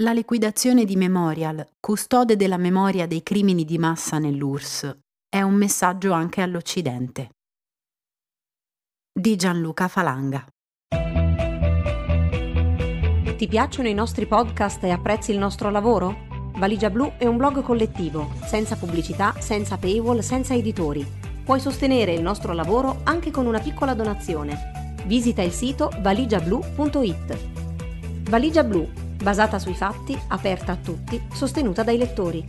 La liquidazione di Memorial, custode della memoria dei crimini di massa nell'URSS, è un messaggio anche all'Occidente. Di Gianluca Falanga. Ti piacciono i nostri podcast e apprezzi il nostro lavoro? Valigia Blu è un blog collettivo, senza pubblicità, senza paywall, senza editori. Puoi sostenere il nostro lavoro anche con una piccola donazione. Visita il sito valigiablu.it. Valigia Blu, basata sui fatti, aperta a tutti, sostenuta dai lettori.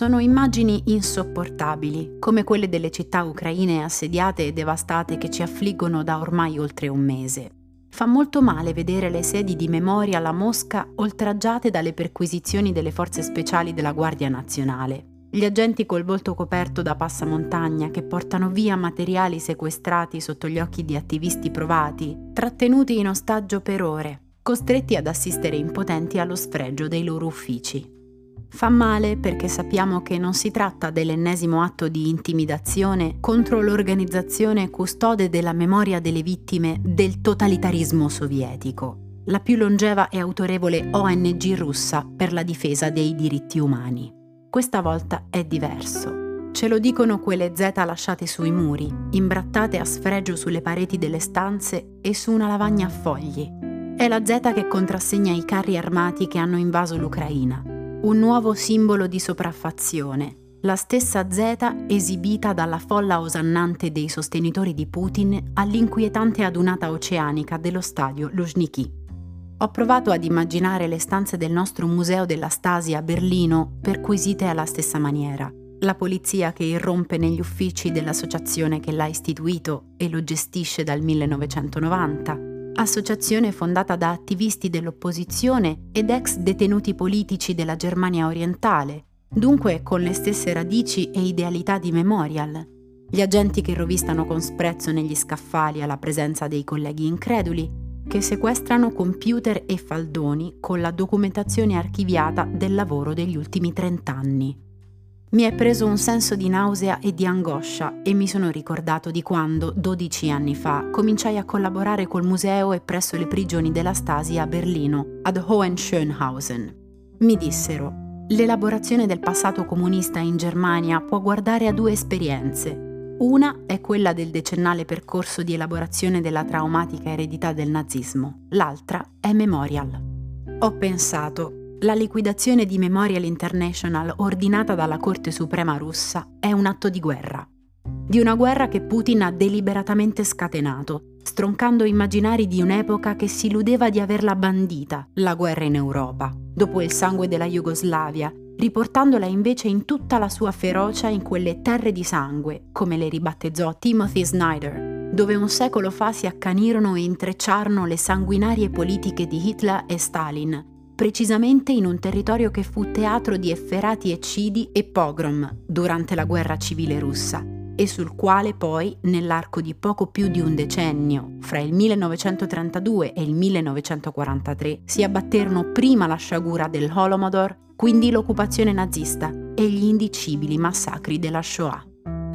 Sono immagini insopportabili, come quelle delle città ucraine assediate e devastate che ci affliggono da ormai oltre un mese. Fa molto male vedere le sedi di memoria alla Mosca oltraggiate dalle perquisizioni delle forze speciali della Guardia Nazionale. Gli agenti col volto coperto da passamontagna che portano via materiali sequestrati sotto gli occhi di attivisti provati, trattenuti in ostaggio per ore, costretti ad assistere impotenti allo sfregio dei loro uffici. Fa male perché sappiamo che non si tratta dell'ennesimo atto di intimidazione contro l'organizzazione custode della memoria delle vittime del totalitarismo sovietico, la più longeva e autorevole ONG russa per la difesa dei diritti umani. Questa volta è diverso. Ce lo dicono quelle Z lasciate sui muri, imbrattate a sfregio sulle pareti delle stanze e su una lavagna a fogli. È la Z che contrassegna i carri armati che hanno invaso l'Ucraina un nuovo simbolo di sopraffazione, la stessa Z esibita dalla folla osannante dei sostenitori di Putin all'inquietante adunata oceanica dello stadio Luzhniki. Ho provato ad immaginare le stanze del nostro museo della Stasi a Berlino perquisite alla stessa maniera. La polizia che irrompe negli uffici dell'associazione che l'ha istituito e lo gestisce dal 1990, associazione fondata da attivisti dell'opposizione ed ex detenuti politici della Germania orientale, dunque con le stesse radici e idealità di Memorial. Gli agenti che rovistano con sprezzo negli scaffali alla presenza dei colleghi increduli, che sequestrano computer e faldoni con la documentazione archiviata del lavoro degli ultimi trent'anni. Mi è preso un senso di nausea e di angoscia e mi sono ricordato di quando, 12 anni fa, cominciai a collaborare col museo e presso le prigioni della Stasi a Berlino, ad Hohenschönhausen. Mi dissero, l'elaborazione del passato comunista in Germania può guardare a due esperienze. Una è quella del decennale percorso di elaborazione della traumatica eredità del nazismo, l'altra è Memorial. Ho pensato, la liquidazione di Memorial International ordinata dalla Corte Suprema russa è un atto di guerra. Di una guerra che Putin ha deliberatamente scatenato, stroncando immaginari di un'epoca che si illudeva di averla bandita, la guerra in Europa, dopo il sangue della Jugoslavia, riportandola invece in tutta la sua ferocia in quelle terre di sangue, come le ribattezzò Timothy Snyder, dove un secolo fa si accanirono e intrecciarono le sanguinarie politiche di Hitler e Stalin, precisamente in un territorio che fu teatro di efferati eccidi e pogrom durante la guerra civile russa e sul quale poi, nell'arco di poco più di un decennio, fra il 1932 e il 1943, si abbatterono prima la sciagura del Holodomor, quindi l'occupazione nazista, e gli indicibili massacri della Shoah.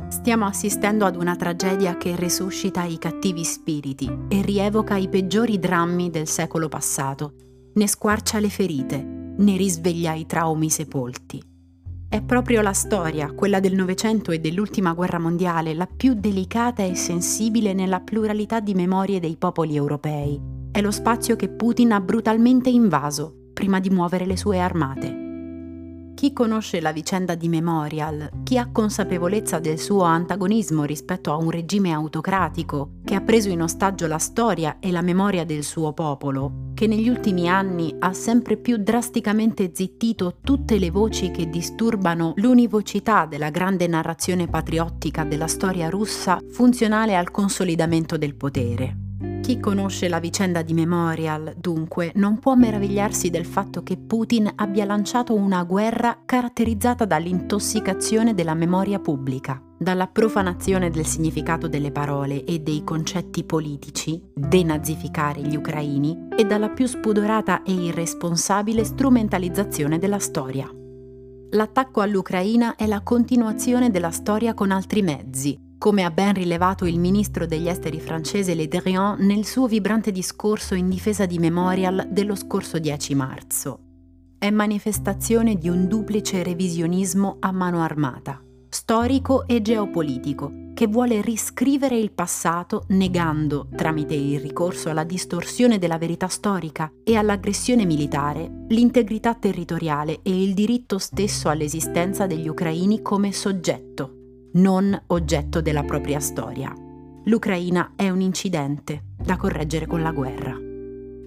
Stiamo assistendo ad una tragedia che resuscita i cattivi spiriti e rievoca i peggiori drammi del secolo passato ne squarcia le ferite, ne risveglia i traumi sepolti. È proprio la storia, quella del Novecento e dell'ultima guerra mondiale, la più delicata e sensibile nella pluralità di memorie dei popoli europei. È lo spazio che Putin ha brutalmente invaso prima di muovere le sue armate. Chi conosce la vicenda di Memorial, chi ha consapevolezza del suo antagonismo rispetto a un regime autocratico? Che ha preso in ostaggio la storia e la memoria del suo popolo, che negli ultimi anni ha sempre più drasticamente zittito tutte le voci che disturbano l'univocità della grande narrazione patriottica della storia russa funzionale al consolidamento del potere. Chi conosce la vicenda di Memorial, dunque, non può meravigliarsi del fatto che Putin abbia lanciato una guerra caratterizzata dall'intossicazione della memoria pubblica, dalla profanazione del significato delle parole e dei concetti politici, denazificare gli ucraini, e dalla più spudorata e irresponsabile strumentalizzazione della storia. L'attacco all'Ucraina è la continuazione della storia con altri mezzi, come ha ben rilevato il ministro degli esteri francese Le Drian nel suo vibrante discorso in difesa di Memorial dello scorso 10 marzo. È manifestazione di un duplice revisionismo a mano armata, storico e geopolitico, che vuole riscrivere il passato negando, tramite il ricorso alla distorsione della verità storica e all'aggressione militare, l'integrità territoriale e il diritto stesso all'esistenza degli ucraini come soggetto, non oggetto della propria storia. L'Ucraina è un incidente da correggere con la guerra.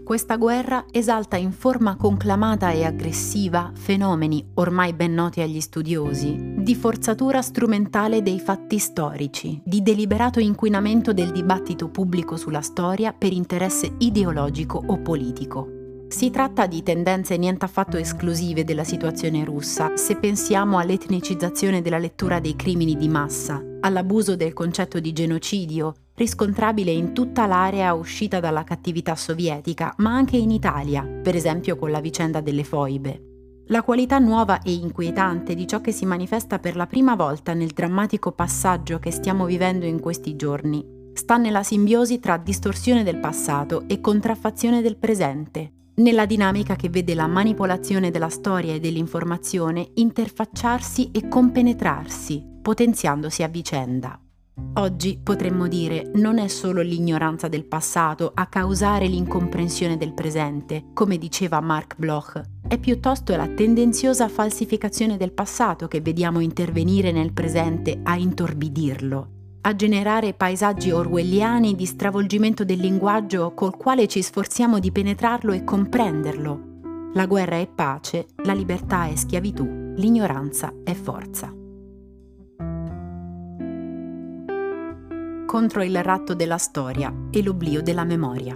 Questa guerra esalta in forma conclamata e aggressiva fenomeni ormai ben noti agli studiosi, di forzatura strumentale dei fatti storici, di deliberato inquinamento del dibattito pubblico sulla storia per interesse ideologico o politico. Si tratta di tendenze niente affatto esclusive della situazione russa, se pensiamo all'etnicizzazione della lettura dei crimini di massa, all'abuso del concetto di genocidio, riscontrabile in tutta l'area uscita dalla cattività sovietica, ma anche in Italia, per esempio con la vicenda delle foibe. La qualità nuova e inquietante di ciò che si manifesta per la prima volta nel drammatico passaggio che stiamo vivendo in questi giorni sta nella simbiosi tra distorsione del passato e contraffazione del presente, nella dinamica che vede la manipolazione della storia e dell'informazione interfacciarsi e compenetrarsi, potenziandosi a vicenda. Oggi potremmo dire non è solo l'ignoranza del passato a causare l'incomprensione del presente, come diceva Mark Bloch, è piuttosto la tendenziosa falsificazione del passato che vediamo intervenire nel presente a intorbidirlo, a generare paesaggi orwelliani di stravolgimento del linguaggio col quale ci sforziamo di penetrarlo e comprenderlo. La guerra è pace, la libertà è schiavitù, l'ignoranza è forza. contro il ratto della storia e l'oblio della memoria.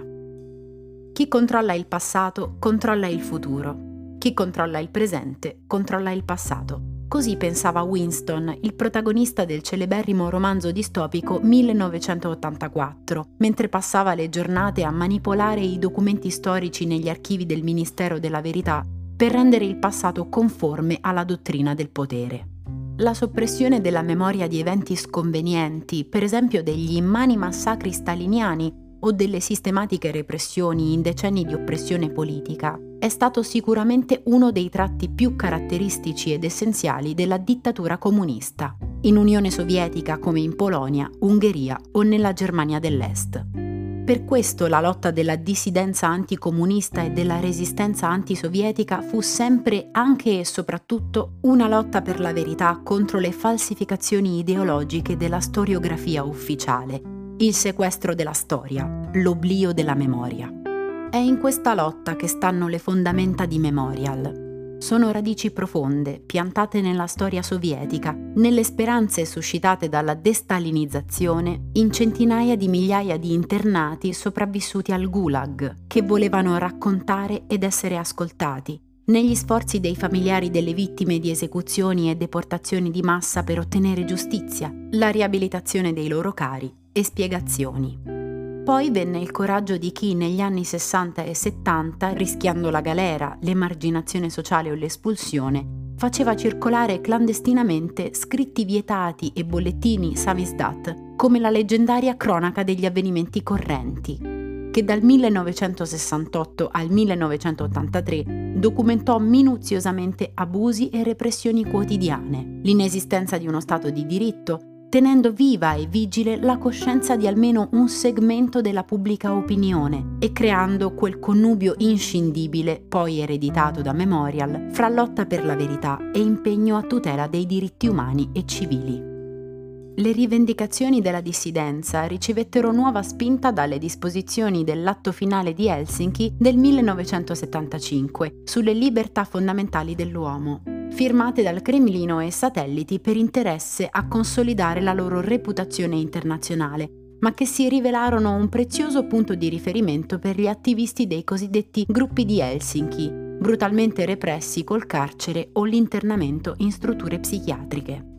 Chi controlla il passato controlla il futuro. Chi controlla il presente controlla il passato. Così pensava Winston, il protagonista del celeberrimo romanzo distopico 1984, mentre passava le giornate a manipolare i documenti storici negli archivi del Ministero della Verità per rendere il passato conforme alla dottrina del potere. La soppressione della memoria di eventi sconvenienti, per esempio degli immani massacri staliniani o delle sistematiche repressioni in decenni di oppressione politica, è stato sicuramente uno dei tratti più caratteristici ed essenziali della dittatura comunista, in Unione Sovietica come in Polonia, Ungheria o nella Germania dell'Est. Per questo la lotta della dissidenza anticomunista e della resistenza antisovietica fu sempre anche e soprattutto una lotta per la verità contro le falsificazioni ideologiche della storiografia ufficiale, il sequestro della storia, l'oblio della memoria. È in questa lotta che stanno le fondamenta di Memorial, sono radici profonde, piantate nella storia sovietica, nelle speranze suscitate dalla destalinizzazione in centinaia di migliaia di internati sopravvissuti al Gulag, che volevano raccontare ed essere ascoltati, negli sforzi dei familiari delle vittime di esecuzioni e deportazioni di massa per ottenere giustizia, la riabilitazione dei loro cari e spiegazioni. Poi venne il coraggio di chi negli anni 60 e 70, rischiando la galera, l'emarginazione sociale o l'espulsione, faceva circolare clandestinamente scritti vietati e bollettini Samizdat come la leggendaria cronaca degli avvenimenti correnti, che dal 1968 al 1983 documentò minuziosamente abusi e repressioni quotidiane, l'inesistenza di uno Stato di diritto, tenendo viva e vigile la coscienza di almeno un segmento della pubblica opinione e creando quel connubio inscindibile, poi ereditato da Memorial, fra lotta per la verità e impegno a tutela dei diritti umani e civili. Le rivendicazioni della dissidenza ricevettero nuova spinta dalle disposizioni dell'atto finale di Helsinki del 1975 sulle libertà fondamentali dell'uomo, firmate dal Cremlino e satelliti per interesse a consolidare la loro reputazione internazionale, ma che si rivelarono un prezioso punto di riferimento per gli attivisti dei cosiddetti gruppi di Helsinki, brutalmente repressi col carcere o l'internamento in strutture psichiatriche.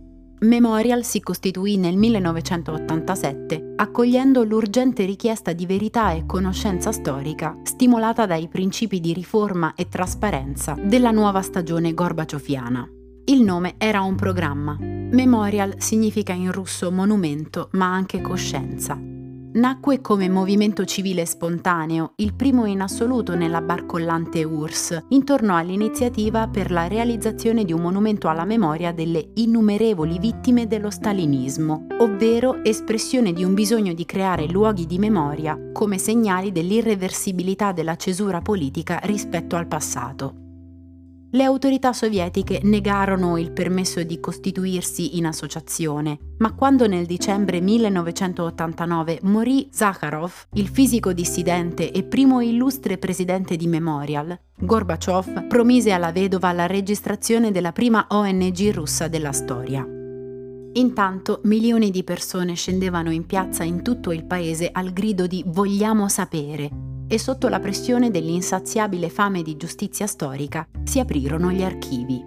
Memorial si costituì nel 1987 accogliendo l'urgente richiesta di verità e conoscenza storica stimolata dai principi di riforma e trasparenza della nuova stagione gorbaciofiana. Il nome era un programma. Memorial significa in russo monumento, ma anche coscienza. Nacque come movimento civile spontaneo, il primo in assoluto nella barcollante URSS, intorno all'iniziativa per la realizzazione di un monumento alla memoria delle innumerevoli vittime dello stalinismo, ovvero espressione di un bisogno di creare luoghi di memoria come segnali dell'irreversibilità della cesura politica rispetto al passato le autorità sovietiche negarono il permesso di costituirsi in associazione, ma quando nel dicembre 1989 morì Zakharov, il fisico dissidente e primo illustre presidente di Memorial, Gorbaciov promise alla vedova la registrazione della prima ONG russa della storia. Intanto milioni di persone scendevano in piazza in tutto il paese al grido di Vogliamo sapere e sotto la pressione dell'insaziabile fame di giustizia storica si aprirono gli archivi.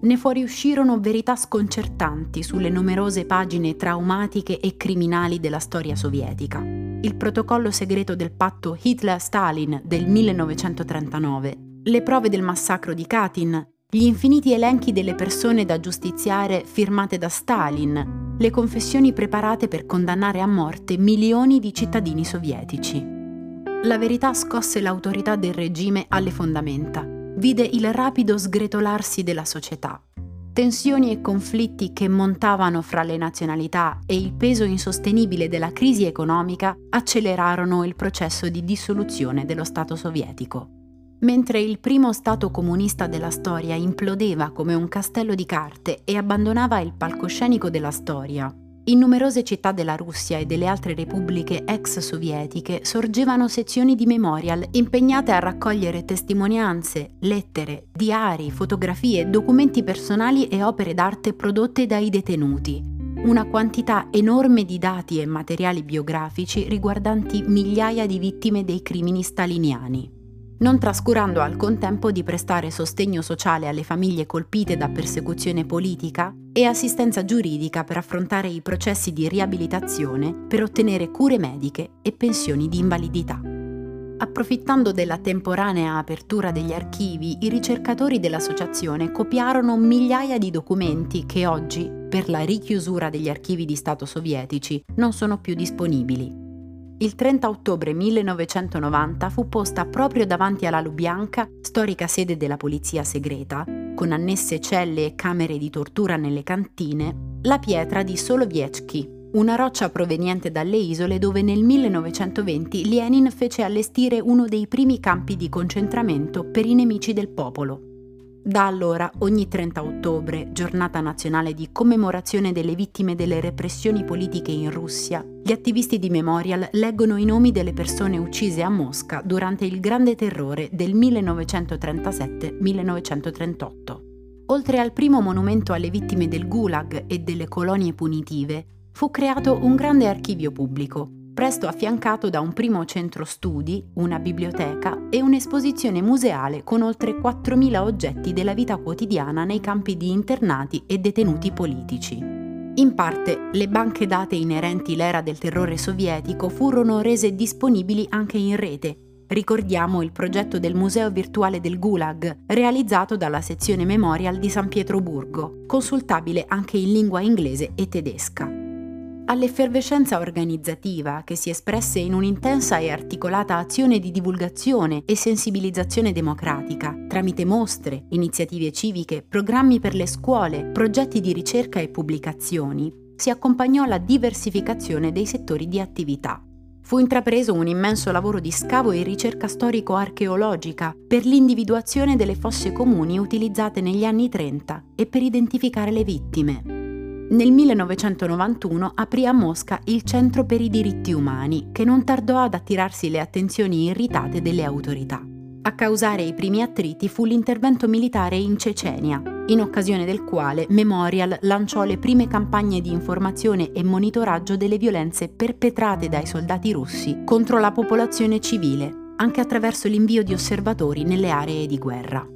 Ne fuoriuscirono verità sconcertanti sulle numerose pagine traumatiche e criminali della storia sovietica. Il protocollo segreto del patto Hitler-Stalin del 1939, le prove del massacro di Katyn, gli infiniti elenchi delle persone da giustiziare firmate da Stalin, le confessioni preparate per condannare a morte milioni di cittadini sovietici. La verità scosse l'autorità del regime alle fondamenta, vide il rapido sgretolarsi della società. Tensioni e conflitti che montavano fra le nazionalità e il peso insostenibile della crisi economica accelerarono il processo di dissoluzione dello Stato sovietico. Mentre il primo Stato comunista della storia implodeva come un castello di carte e abbandonava il palcoscenico della storia, in numerose città della Russia e delle altre repubbliche ex sovietiche sorgevano sezioni di memorial impegnate a raccogliere testimonianze, lettere, diari, fotografie, documenti personali e opere d'arte prodotte dai detenuti. Una quantità enorme di dati e materiali biografici riguardanti migliaia di vittime dei crimini staliniani non trascurando al contempo di prestare sostegno sociale alle famiglie colpite da persecuzione politica e assistenza giuridica per affrontare i processi di riabilitazione per ottenere cure mediche e pensioni di invalidità. Approfittando della temporanea apertura degli archivi, i ricercatori dell'associazione copiarono migliaia di documenti che oggi, per la richiusura degli archivi di Stato sovietici, non sono più disponibili. Il 30 ottobre 1990 fu posta proprio davanti alla Lubianca, storica sede della polizia segreta, con annesse celle e camere di tortura nelle cantine, la pietra di Soloviecki, una roccia proveniente dalle isole dove nel 1920 Lenin fece allestire uno dei primi campi di concentramento per i nemici del popolo. Da allora, ogni 30 ottobre, giornata nazionale di commemorazione delle vittime delle repressioni politiche in Russia, gli attivisti di Memorial leggono i nomi delle persone uccise a Mosca durante il Grande Terrore del 1937-1938. Oltre al primo monumento alle vittime del Gulag e delle colonie punitive, fu creato un grande archivio pubblico, presto affiancato da un primo centro studi, una biblioteca e un'esposizione museale con oltre 4.000 oggetti della vita quotidiana nei campi di internati e detenuti politici. In parte, le banche date inerenti l'era del terrore sovietico furono rese disponibili anche in rete. Ricordiamo il progetto del Museo Virtuale del Gulag, realizzato dalla sezione Memorial di San Pietroburgo, consultabile anche in lingua inglese e tedesca all'effervescenza organizzativa che si espresse in un'intensa e articolata azione di divulgazione e sensibilizzazione democratica, tramite mostre, iniziative civiche, programmi per le scuole, progetti di ricerca e pubblicazioni, si accompagnò la diversificazione dei settori di attività. Fu intrapreso un immenso lavoro di scavo e ricerca storico-archeologica per l'individuazione delle fosse comuni utilizzate negli anni 30 e per identificare le vittime. Nel 1991 aprì a Mosca il Centro per i diritti umani, che non tardò ad attirarsi le attenzioni irritate delle autorità. A causare i primi attriti fu l'intervento militare in Cecenia, in occasione del quale Memorial lanciò le prime campagne di informazione e monitoraggio delle violenze perpetrate dai soldati russi contro la popolazione civile, anche attraverso l'invio di osservatori nelle aree di guerra.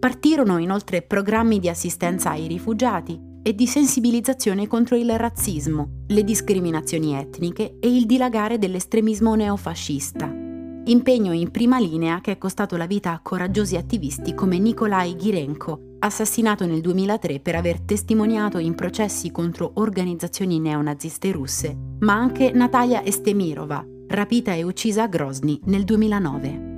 Partirono inoltre programmi di assistenza ai rifugiati, e di sensibilizzazione contro il razzismo, le discriminazioni etniche e il dilagare dell'estremismo neofascista. impegno in prima linea che è costato la vita a coraggiosi attivisti come Nikolai Girenko, assassinato nel 2003 per aver testimoniato in processi contro organizzazioni neonaziste russe, ma anche Natalia Estemirova, rapita e uccisa a Grozny nel 2009.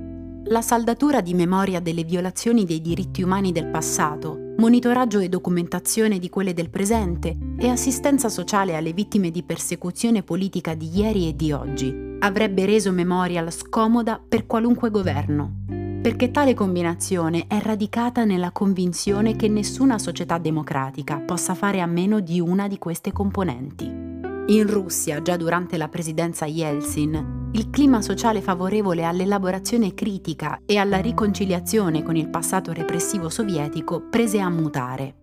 La saldatura di memoria delle violazioni dei diritti umani del passato, monitoraggio e documentazione di quelle del presente e assistenza sociale alle vittime di persecuzione politica di ieri e di oggi avrebbe reso Memorial scomoda per qualunque governo, perché tale combinazione è radicata nella convinzione che nessuna società democratica possa fare a meno di una di queste componenti. In Russia, già durante la presidenza Yeltsin, il clima sociale favorevole all'elaborazione critica e alla riconciliazione con il passato repressivo sovietico prese a mutare.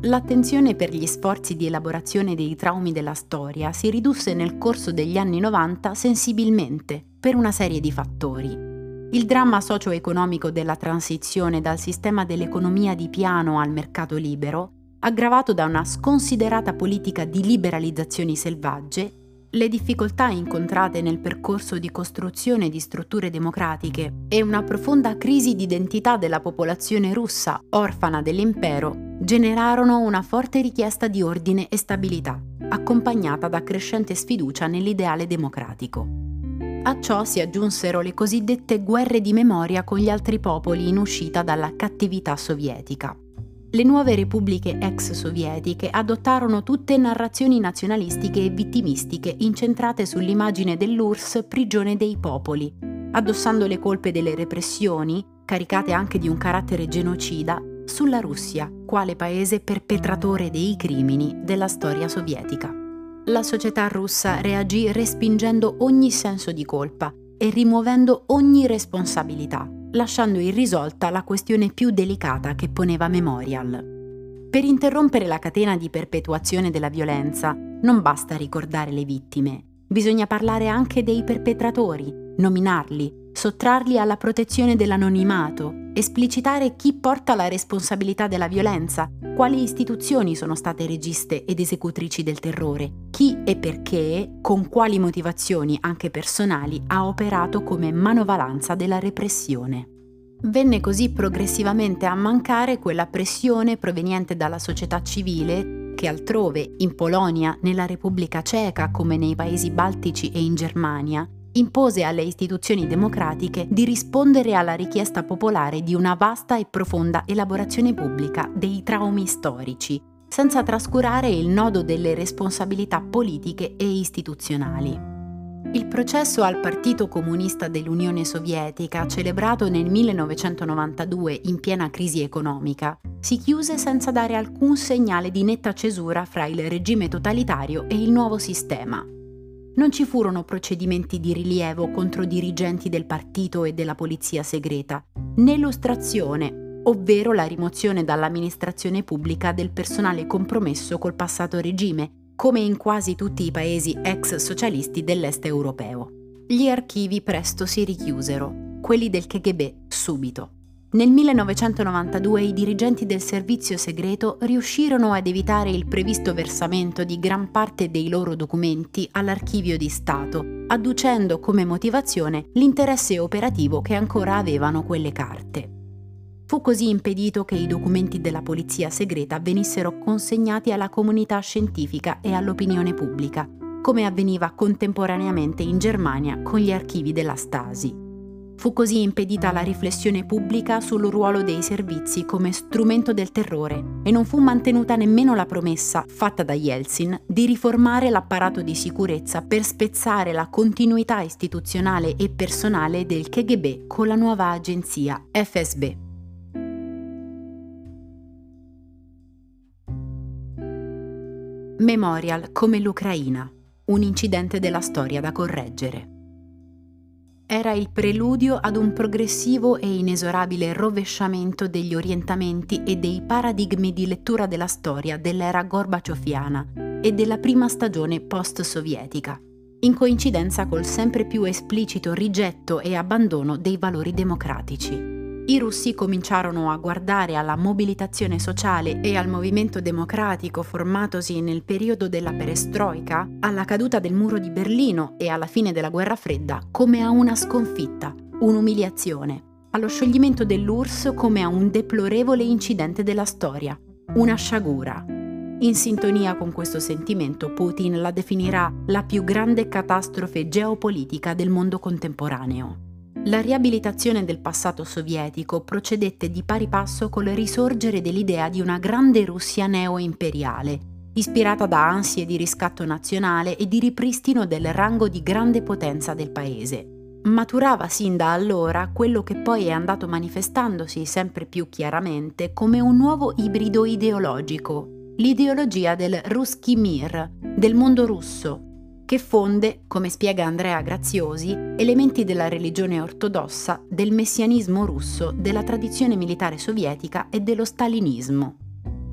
L'attenzione per gli sforzi di elaborazione dei traumi della storia si ridusse nel corso degli anni 90 sensibilmente per una serie di fattori. Il dramma socio-economico della transizione dal sistema dell'economia di piano al mercato libero aggravato da una sconsiderata politica di liberalizzazioni selvagge, le difficoltà incontrate nel percorso di costruzione di strutture democratiche e una profonda crisi di identità della popolazione russa orfana dell'impero generarono una forte richiesta di ordine e stabilità, accompagnata da crescente sfiducia nell'ideale democratico. A ciò si aggiunsero le cosiddette guerre di memoria con gli altri popoli in uscita dalla cattività sovietica le nuove repubbliche ex sovietiche adottarono tutte narrazioni nazionalistiche e vittimistiche incentrate sull'immagine dell'URSS prigione dei popoli, addossando le colpe delle repressioni, caricate anche di un carattere genocida, sulla Russia, quale paese perpetratore dei crimini della storia sovietica. La società russa reagì respingendo ogni senso di colpa e rimuovendo ogni responsabilità lasciando irrisolta la questione più delicata che poneva Memorial. Per interrompere la catena di perpetuazione della violenza non basta ricordare le vittime, bisogna parlare anche dei perpetratori, nominarli, sottrarli alla protezione dell'anonimato, esplicitare chi porta la responsabilità della violenza, quali istituzioni sono state registe ed esecutrici del terrore, chi e perché, con quali motivazioni anche personali, ha operato come manovalanza della repressione. Venne così progressivamente a mancare quella pressione proveniente dalla società civile che altrove, in Polonia, nella Repubblica Ceca come nei paesi baltici e in Germania, impose alle istituzioni democratiche di rispondere alla richiesta popolare di una vasta e profonda elaborazione pubblica dei traumi storici, senza trascurare il nodo delle responsabilità politiche e istituzionali. Il processo al Partito Comunista dell'Unione Sovietica, celebrato nel 1992 in piena crisi economica, si chiuse senza dare alcun segnale di netta cesura fra il regime totalitario e il nuovo sistema, non ci furono procedimenti di rilievo contro dirigenti del partito e della polizia segreta, né lustrazione, ovvero la rimozione dall'amministrazione pubblica del personale compromesso col passato regime, come in quasi tutti i paesi ex socialisti dell'est europeo. Gli archivi presto si richiusero, quelli del KGB subito. Nel 1992 i dirigenti del servizio segreto riuscirono ad evitare il previsto versamento di gran parte dei loro documenti all'archivio di Stato, adducendo come motivazione l'interesse operativo che ancora avevano quelle carte. Fu così impedito che i documenti della polizia segreta venissero consegnati alla comunità scientifica e all'opinione pubblica, come avveniva contemporaneamente in Germania con gli archivi della Stasi. Fu così impedita la riflessione pubblica sul ruolo dei servizi come strumento del terrore e non fu mantenuta nemmeno la promessa, fatta da Yeltsin, di riformare l'apparato di sicurezza per spezzare la continuità istituzionale e personale del KGB con la nuova agenzia FSB. Memorial come l'Ucraina, un incidente della storia da correggere era il preludio ad un progressivo e inesorabile rovesciamento degli orientamenti e dei paradigmi di lettura della storia dell'era gorbaciociana e della prima stagione post-sovietica, in coincidenza col sempre più esplicito rigetto e abbandono dei valori democratici i russi cominciarono a guardare alla mobilitazione sociale e al movimento democratico formatosi nel periodo della perestroika, alla caduta del muro di Berlino e alla fine della guerra fredda come a una sconfitta, un'umiliazione, allo scioglimento dell'URSS come a un deplorevole incidente della storia, una sciagura. In sintonia con questo sentimento, Putin la definirà la più grande catastrofe geopolitica del mondo contemporaneo. La riabilitazione del passato sovietico procedette di pari passo col risorgere dell'idea di una grande Russia neo-imperiale, ispirata da ansie di riscatto nazionale e di ripristino del rango di grande potenza del paese. Maturava sin da allora quello che poi è andato manifestandosi sempre più chiaramente come un nuovo ibrido ideologico, l'ideologia del Ruski Mir, del mondo russo, che fonde, come spiega Andrea Graziosi, elementi della religione ortodossa, del messianismo russo, della tradizione militare sovietica e dello stalinismo.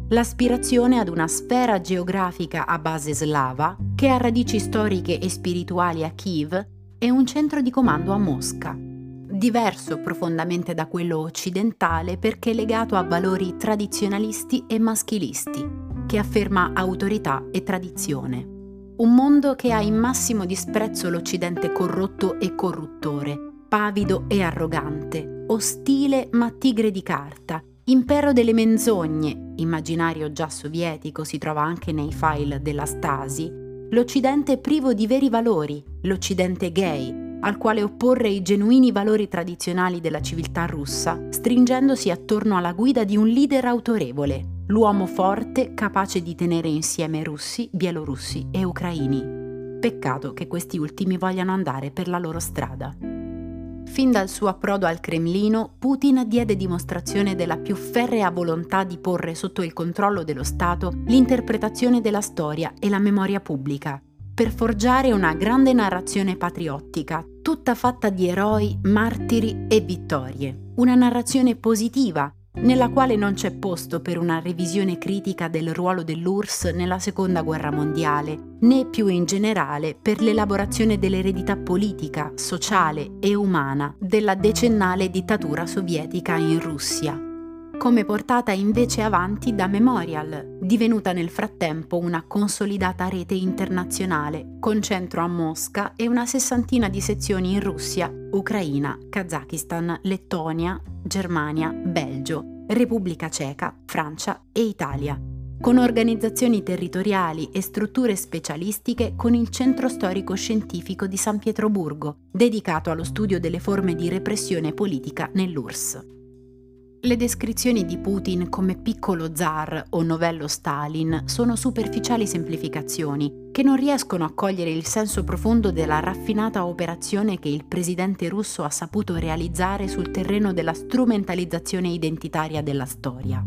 L'aspirazione ad una sfera geografica a base slava, che ha radici storiche e spirituali a Kiev e un centro di comando a Mosca, diverso profondamente da quello occidentale perché legato a valori tradizionalisti e maschilisti, che afferma autorità e tradizione. Un mondo che ha in massimo disprezzo l'Occidente corrotto e corruttore, pavido e arrogante, ostile ma tigre di carta, impero delle menzogne, immaginario già sovietico si trova anche nei file della Stasi, l'Occidente privo di veri valori, l'Occidente gay, al quale opporre i genuini valori tradizionali della civiltà russa, stringendosi attorno alla guida di un leader autorevole, l'uomo forte capace di tenere insieme russi, bielorussi e ucraini. Peccato che questi ultimi vogliano andare per la loro strada. Fin dal suo approdo al Cremlino, Putin diede dimostrazione della più ferrea volontà di porre sotto il controllo dello Stato l'interpretazione della storia e la memoria pubblica, per forgiare una grande narrazione patriottica, tutta fatta di eroi, martiri e vittorie. Una narrazione positiva nella quale non c'è posto per una revisione critica del ruolo dell'URSS nella Seconda Guerra Mondiale, né più in generale per l'elaborazione dell'eredità politica, sociale e umana della decennale dittatura sovietica in Russia come portata invece avanti da Memorial, divenuta nel frattempo una consolidata rete internazionale, con centro a Mosca e una sessantina di sezioni in Russia, Ucraina, Kazakistan, Lettonia, Germania, Belgio, Repubblica Ceca, Francia e Italia, con organizzazioni territoriali e strutture specialistiche con il Centro Storico Scientifico di San Pietroburgo, dedicato allo studio delle forme di repressione politica nell'URSS. Le descrizioni di Putin come piccolo zar o novello Stalin sono superficiali semplificazioni che non riescono a cogliere il senso profondo della raffinata operazione che il presidente russo ha saputo realizzare sul terreno della strumentalizzazione identitaria della storia.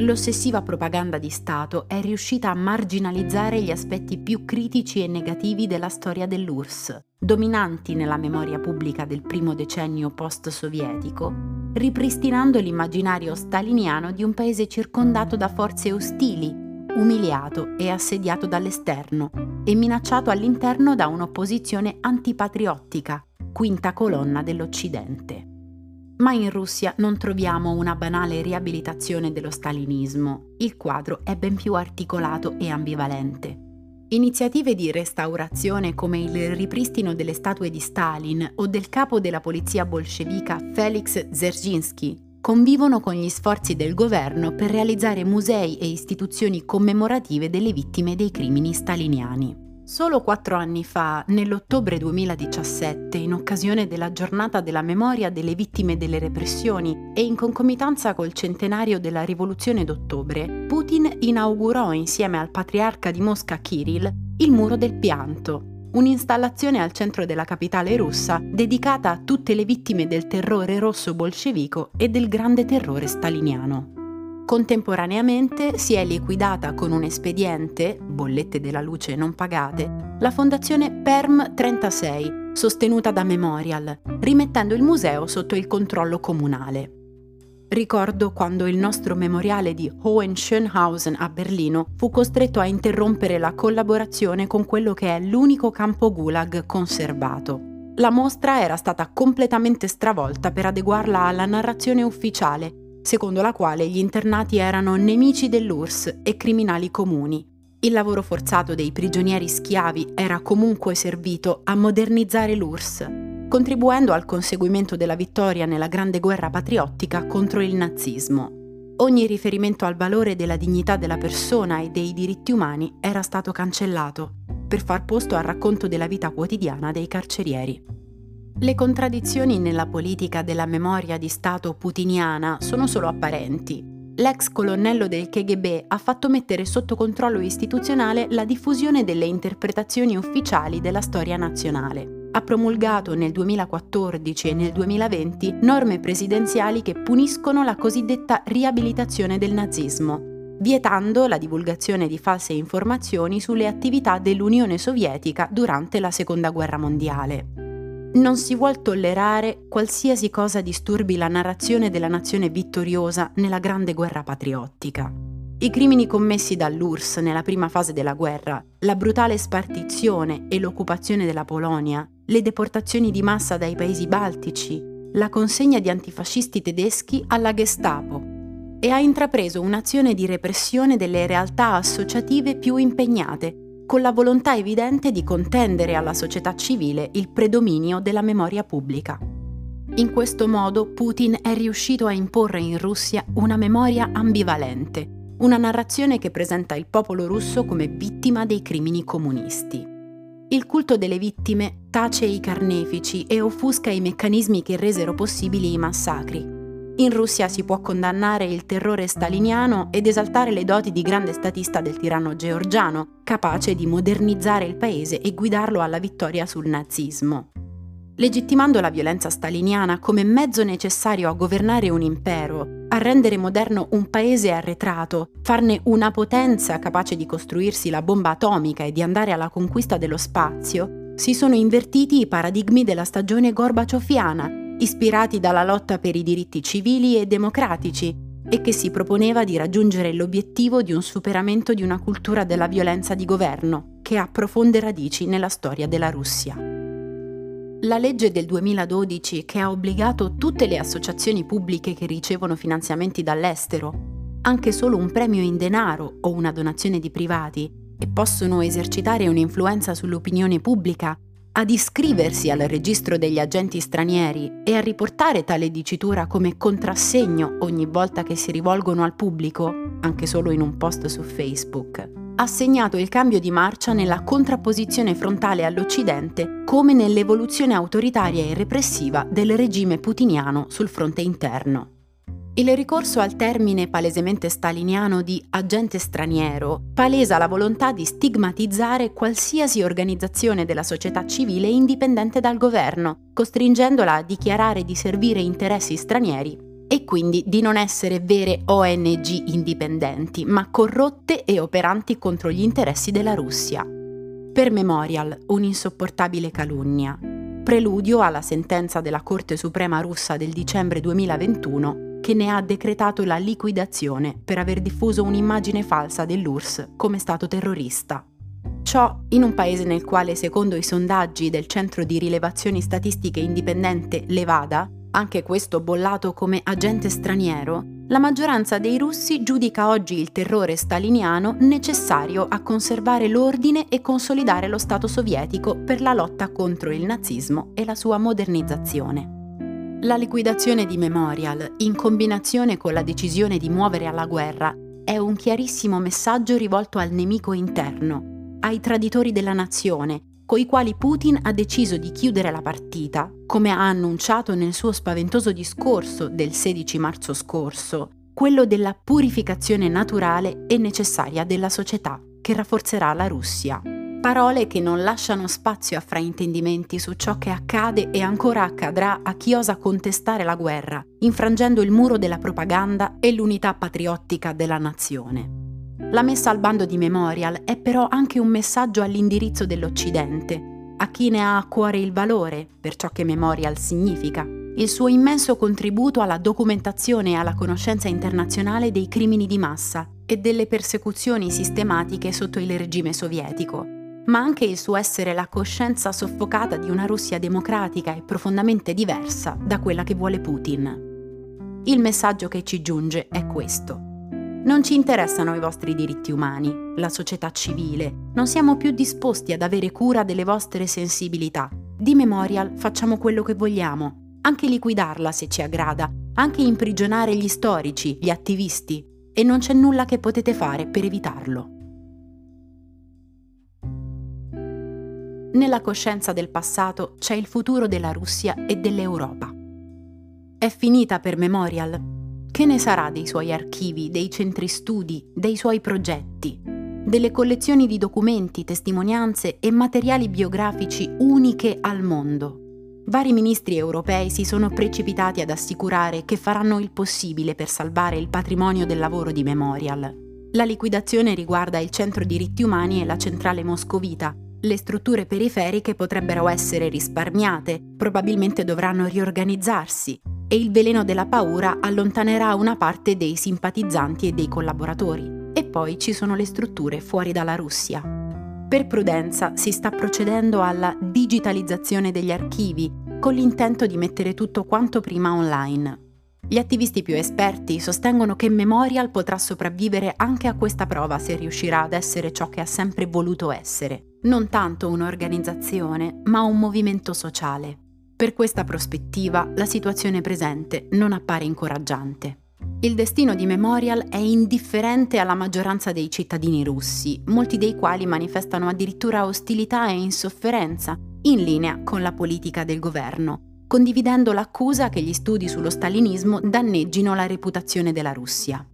L'ossessiva propaganda di Stato è riuscita a marginalizzare gli aspetti più critici e negativi della storia dell'URSS, dominanti nella memoria pubblica del primo decennio post-sovietico, ripristinando l'immaginario staliniano di un paese circondato da forze ostili, umiliato e assediato dall'esterno e minacciato all'interno da un'opposizione antipatriottica, quinta colonna dell'Occidente. Ma in Russia non troviamo una banale riabilitazione dello stalinismo, il quadro è ben più articolato e ambivalente. Iniziative di restaurazione come il ripristino delle statue di Stalin o del capo della polizia bolscevica Felix Dzerzhinsky convivono con gli sforzi del governo per realizzare musei e istituzioni commemorative delle vittime dei crimini staliniani. Solo quattro anni fa, nell'ottobre 2017, in occasione della giornata della memoria delle vittime delle repressioni e in concomitanza col centenario della rivoluzione d'ottobre, Putin inaugurò insieme al patriarca di Mosca Kirill il Muro del Pianto, un'installazione al centro della capitale russa dedicata a tutte le vittime del terrore rosso bolscevico e del grande terrore staliniano. Contemporaneamente si è liquidata con un espediente, bollette della luce non pagate, la fondazione Perm 36, sostenuta da Memorial, rimettendo il museo sotto il controllo comunale. Ricordo quando il nostro memoriale di Hohenschönhausen a Berlino fu costretto a interrompere la collaborazione con quello che è l'unico campo gulag conservato. La mostra era stata completamente stravolta per adeguarla alla narrazione ufficiale secondo la quale gli internati erano nemici dell'URSS e criminali comuni. Il lavoro forzato dei prigionieri schiavi era comunque servito a modernizzare l'URSS. contribuendo al conseguimento della vittoria nella grande guerra patriottica contro il nazismo. Ogni riferimento al valore della dignità della persona e dei diritti umani era stato cancellato per far posto al racconto della vita quotidiana dei carcerieri. Le contraddizioni nella politica della memoria di Stato putiniana sono solo apparenti. L'ex colonnello del KGB ha fatto mettere sotto controllo istituzionale la diffusione delle interpretazioni ufficiali della storia nazionale. Ha promulgato nel 2014 e nel 2020 norme presidenziali che puniscono la cosiddetta riabilitazione del nazismo, vietando la divulgazione di false informazioni sulle attività dell'Unione Sovietica durante la Seconda Guerra Mondiale. Non si vuol tollerare qualsiasi cosa disturbi la narrazione della nazione vittoriosa nella grande guerra patriottica. I crimini commessi dall'URSS nella prima fase della guerra, la brutale spartizione e l'occupazione della Polonia, le deportazioni di massa dai paesi baltici, la consegna di antifascisti tedeschi alla Gestapo, e ha intrapreso un'azione di repressione delle realtà associative più impegnate, con la volontà evidente di contendere alla società civile il predominio della memoria pubblica. In questo modo Putin è riuscito a imporre in Russia una memoria ambivalente, una narrazione che presenta il popolo russo come vittima dei crimini comunisti. Il culto delle vittime tace i carnefici e offusca i meccanismi che resero possibili i massacri, in Russia si può condannare il terrore staliniano ed esaltare le doti di grande statista del tiranno georgiano, capace di modernizzare il paese e guidarlo alla vittoria sul nazismo. Legittimando la violenza staliniana come mezzo necessario a governare un impero, a rendere moderno un paese arretrato, farne una potenza capace di costruirsi la bomba atomica e di andare alla conquista dello spazio, si sono invertiti i paradigmi della stagione gorbacioffiana ispirati dalla lotta per i diritti civili e democratici e che si proponeva di raggiungere l'obiettivo di un superamento di una cultura della violenza di governo che ha profonde radici nella storia della Russia. La legge del 2012 che ha obbligato tutte le associazioni pubbliche che ricevono finanziamenti dall'estero, anche solo un premio in denaro o una donazione di privati, e possono esercitare un'influenza sull'opinione pubblica ad iscriversi al registro degli agenti stranieri e a riportare tale dicitura come contrassegno ogni volta che si rivolgono al pubblico, anche solo in un post su Facebook, ha segnato il cambio di marcia nella contrapposizione frontale all'Occidente come nell'evoluzione autoritaria e repressiva del regime putiniano sul fronte interno. Il ricorso al termine palesemente staliniano di agente straniero palesa la volontà di stigmatizzare qualsiasi organizzazione della società civile indipendente dal governo, costringendola a dichiarare di servire interessi stranieri e quindi di non essere vere ONG indipendenti, ma corrotte e operanti contro gli interessi della Russia. Per Memorial, un'insopportabile calunnia. Preludio alla sentenza della Corte Suprema russa del dicembre 2021 che ne ha decretato la liquidazione per aver diffuso un'immagine falsa dell'URSS come Stato terrorista. Ciò in un paese nel quale, secondo i sondaggi del Centro di Rilevazioni Statistiche Indipendente Levada, anche questo bollato come agente straniero, la maggioranza dei russi giudica oggi il terrore staliniano necessario a conservare l'ordine e consolidare lo Stato sovietico per la lotta contro il nazismo e la sua modernizzazione. La liquidazione di Memorial, in combinazione con la decisione di muovere alla guerra, è un chiarissimo messaggio rivolto al nemico interno, ai traditori della nazione, coi quali Putin ha deciso di chiudere la partita, come ha annunciato nel suo spaventoso discorso del 16 marzo scorso, quello della purificazione naturale e necessaria della società che rafforzerà la Russia. Parole che non lasciano spazio a fraintendimenti su ciò che accade e ancora accadrà a chi osa contestare la guerra, infrangendo il muro della propaganda e l'unità patriottica della nazione. La messa al bando di Memorial è però anche un messaggio all'indirizzo dell'Occidente, a chi ne ha a cuore il valore, per ciò che Memorial significa, il suo immenso contributo alla documentazione e alla conoscenza internazionale dei crimini di massa e delle persecuzioni sistematiche sotto il regime sovietico, ma anche il suo essere la coscienza soffocata di una Russia democratica e profondamente diversa da quella che vuole Putin. Il messaggio che ci giunge è questo. Non ci interessano i vostri diritti umani, la società civile, non siamo più disposti ad avere cura delle vostre sensibilità, di Memorial facciamo quello che vogliamo, anche liquidarla se ci aggrada, anche imprigionare gli storici, gli attivisti, e non c'è nulla che potete fare per evitarlo. Nella coscienza del passato c'è il futuro della Russia e dell'Europa. È finita per Memorial. Che ne sarà dei suoi archivi, dei centri studi, dei suoi progetti, delle collezioni di documenti, testimonianze e materiali biografici uniche al mondo? Vari ministri europei si sono precipitati ad assicurare che faranno il possibile per salvare il patrimonio del lavoro di Memorial. La liquidazione riguarda il Centro Diritti Umani e la centrale moscovita. Le strutture periferiche potrebbero essere risparmiate, probabilmente dovranno riorganizzarsi e il veleno della paura allontanerà una parte dei simpatizzanti e dei collaboratori. E poi ci sono le strutture fuori dalla Russia. Per prudenza si sta procedendo alla digitalizzazione degli archivi con l'intento di mettere tutto quanto prima online. Gli attivisti più esperti sostengono che Memorial potrà sopravvivere anche a questa prova se riuscirà ad essere ciò che ha sempre voluto essere, non tanto un'organizzazione, ma un movimento sociale. Per questa prospettiva la situazione presente non appare incoraggiante. Il destino di Memorial è indifferente alla maggioranza dei cittadini russi, molti dei quali manifestano addirittura ostilità e insofferenza, in linea con la politica del governo, condividendo l'accusa che gli studi sullo stalinismo danneggino la reputazione della Russia.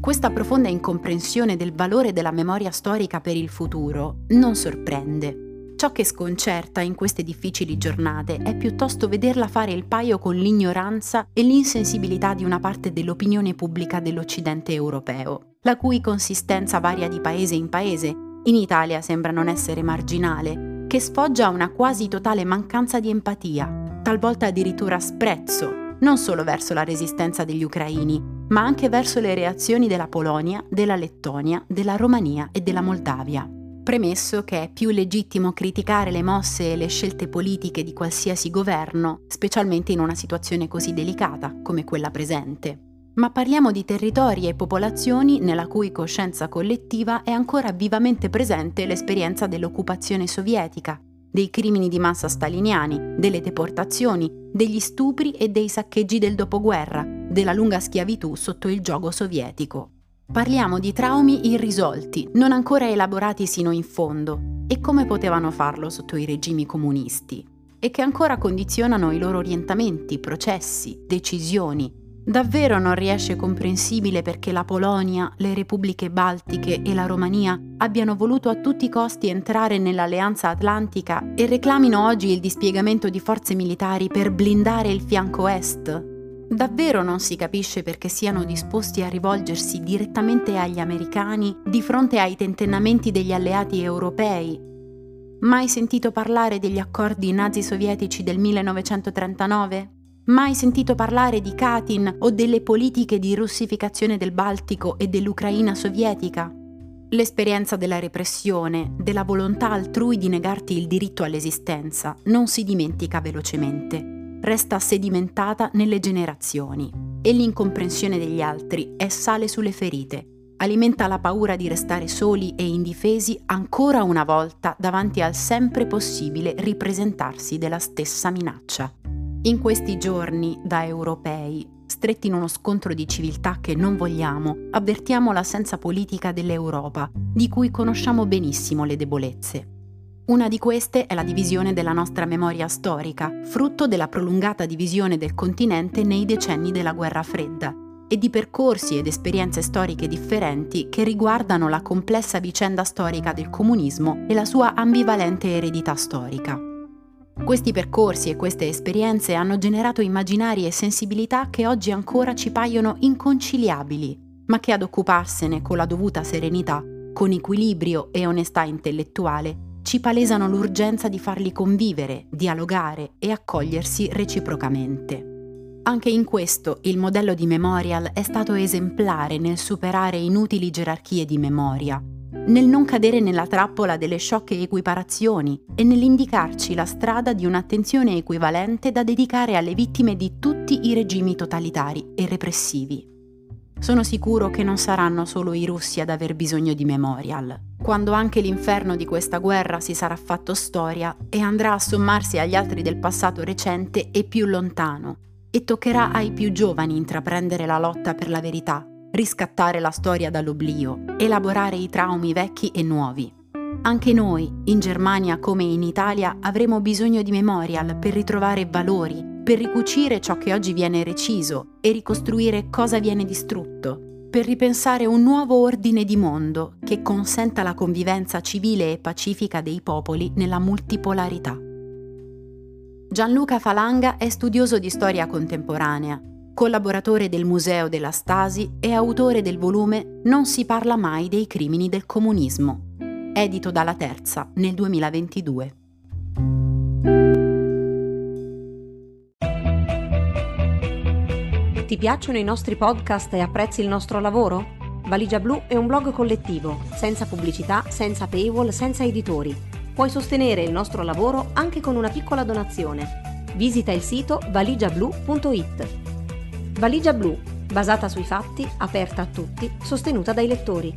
Questa profonda incomprensione del valore della memoria storica per il futuro non sorprende. Ciò che sconcerta in queste difficili giornate è piuttosto vederla fare il paio con l'ignoranza e l'insensibilità di una parte dell'opinione pubblica dell'Occidente europeo, la cui consistenza varia di paese in paese. In Italia sembra non essere marginale, che sfoggia una quasi totale mancanza di empatia, talvolta addirittura sprezzo, non solo verso la resistenza degli ucraini, ma anche verso le reazioni della Polonia, della Lettonia, della Romania e della Moldavia premesso che è più legittimo criticare le mosse e le scelte politiche di qualsiasi governo, specialmente in una situazione così delicata come quella presente. Ma parliamo di territori e popolazioni nella cui coscienza collettiva è ancora vivamente presente l'esperienza dell'occupazione sovietica, dei crimini di massa staliniani, delle deportazioni, degli stupri e dei saccheggi del dopoguerra, della lunga schiavitù sotto il gioco sovietico. Parliamo di traumi irrisolti, non ancora elaborati sino in fondo, e come potevano farlo sotto i regimi comunisti, e che ancora condizionano i loro orientamenti, processi, decisioni. Davvero non riesce comprensibile perché la Polonia, le repubbliche baltiche e la Romania abbiano voluto a tutti i costi entrare nell'alleanza atlantica e reclamino oggi il dispiegamento di forze militari per blindare il fianco est, Davvero non si capisce perché siano disposti a rivolgersi direttamente agli americani di fronte ai tentennamenti degli alleati europei. Mai sentito parlare degli accordi nazi-sovietici del 1939? Mai sentito parlare di Katyn o delle politiche di russificazione del Baltico e dell'Ucraina sovietica? L'esperienza della repressione, della volontà altrui di negarti il diritto all'esistenza, non si dimentica velocemente resta sedimentata nelle generazioni e l'incomprensione degli altri è sale sulle ferite, alimenta la paura di restare soli e indifesi ancora una volta davanti al sempre possibile ripresentarsi della stessa minaccia. In questi giorni, da europei, stretti in uno scontro di civiltà che non vogliamo, avvertiamo l'assenza politica dell'Europa, di cui conosciamo benissimo le debolezze. Una di queste è la divisione della nostra memoria storica, frutto della prolungata divisione del continente nei decenni della guerra fredda e di percorsi ed esperienze storiche differenti che riguardano la complessa vicenda storica del comunismo e la sua ambivalente eredità storica. Questi percorsi e queste esperienze hanno generato immaginari e sensibilità che oggi ancora ci paiono inconciliabili, ma che ad occuparsene con la dovuta serenità, con equilibrio e onestà intellettuale, ci palesano l'urgenza di farli convivere, dialogare e accogliersi reciprocamente. Anche in questo il modello di Memorial è stato esemplare nel superare inutili gerarchie di memoria, nel non cadere nella trappola delle sciocche equiparazioni e nell'indicarci la strada di un'attenzione equivalente da dedicare alle vittime di tutti i regimi totalitari e repressivi. sono sicuro che non saranno solo i russi ad aver bisogno di memorial. Quando anche l'inferno di questa guerra si sarà fatto storia e andrà a sommarsi agli altri del passato recente e più lontano, e toccherà ai più giovani intraprendere la lotta per la verità, riscattare la storia dall'oblio, elaborare i traumi vecchi e nuovi. Anche noi, in Germania come in Italia, avremo bisogno di memorial per ritrovare valori, per ricucire ciò che oggi viene reciso e ricostruire cosa viene distrutto, per ripensare un nuovo ordine di mondo che consenta la convivenza civile e pacifica dei popoli nella multipolarità. Gianluca Falanga è studioso di storia contemporanea, collaboratore del Museo della Stasi e autore del volume Non si parla mai dei crimini del comunismo, edito dalla Terza nel 2022. Ti piacciono i nostri podcast e apprezzi il nostro lavoro? Valigia Blu è un blog collettivo, senza pubblicità, senza paywall, senza editori. Puoi sostenere il nostro lavoro anche con una piccola donazione. Visita il sito valigiablu.it. Valigia Blu, basata sui fatti, aperta a tutti, sostenuta dai lettori.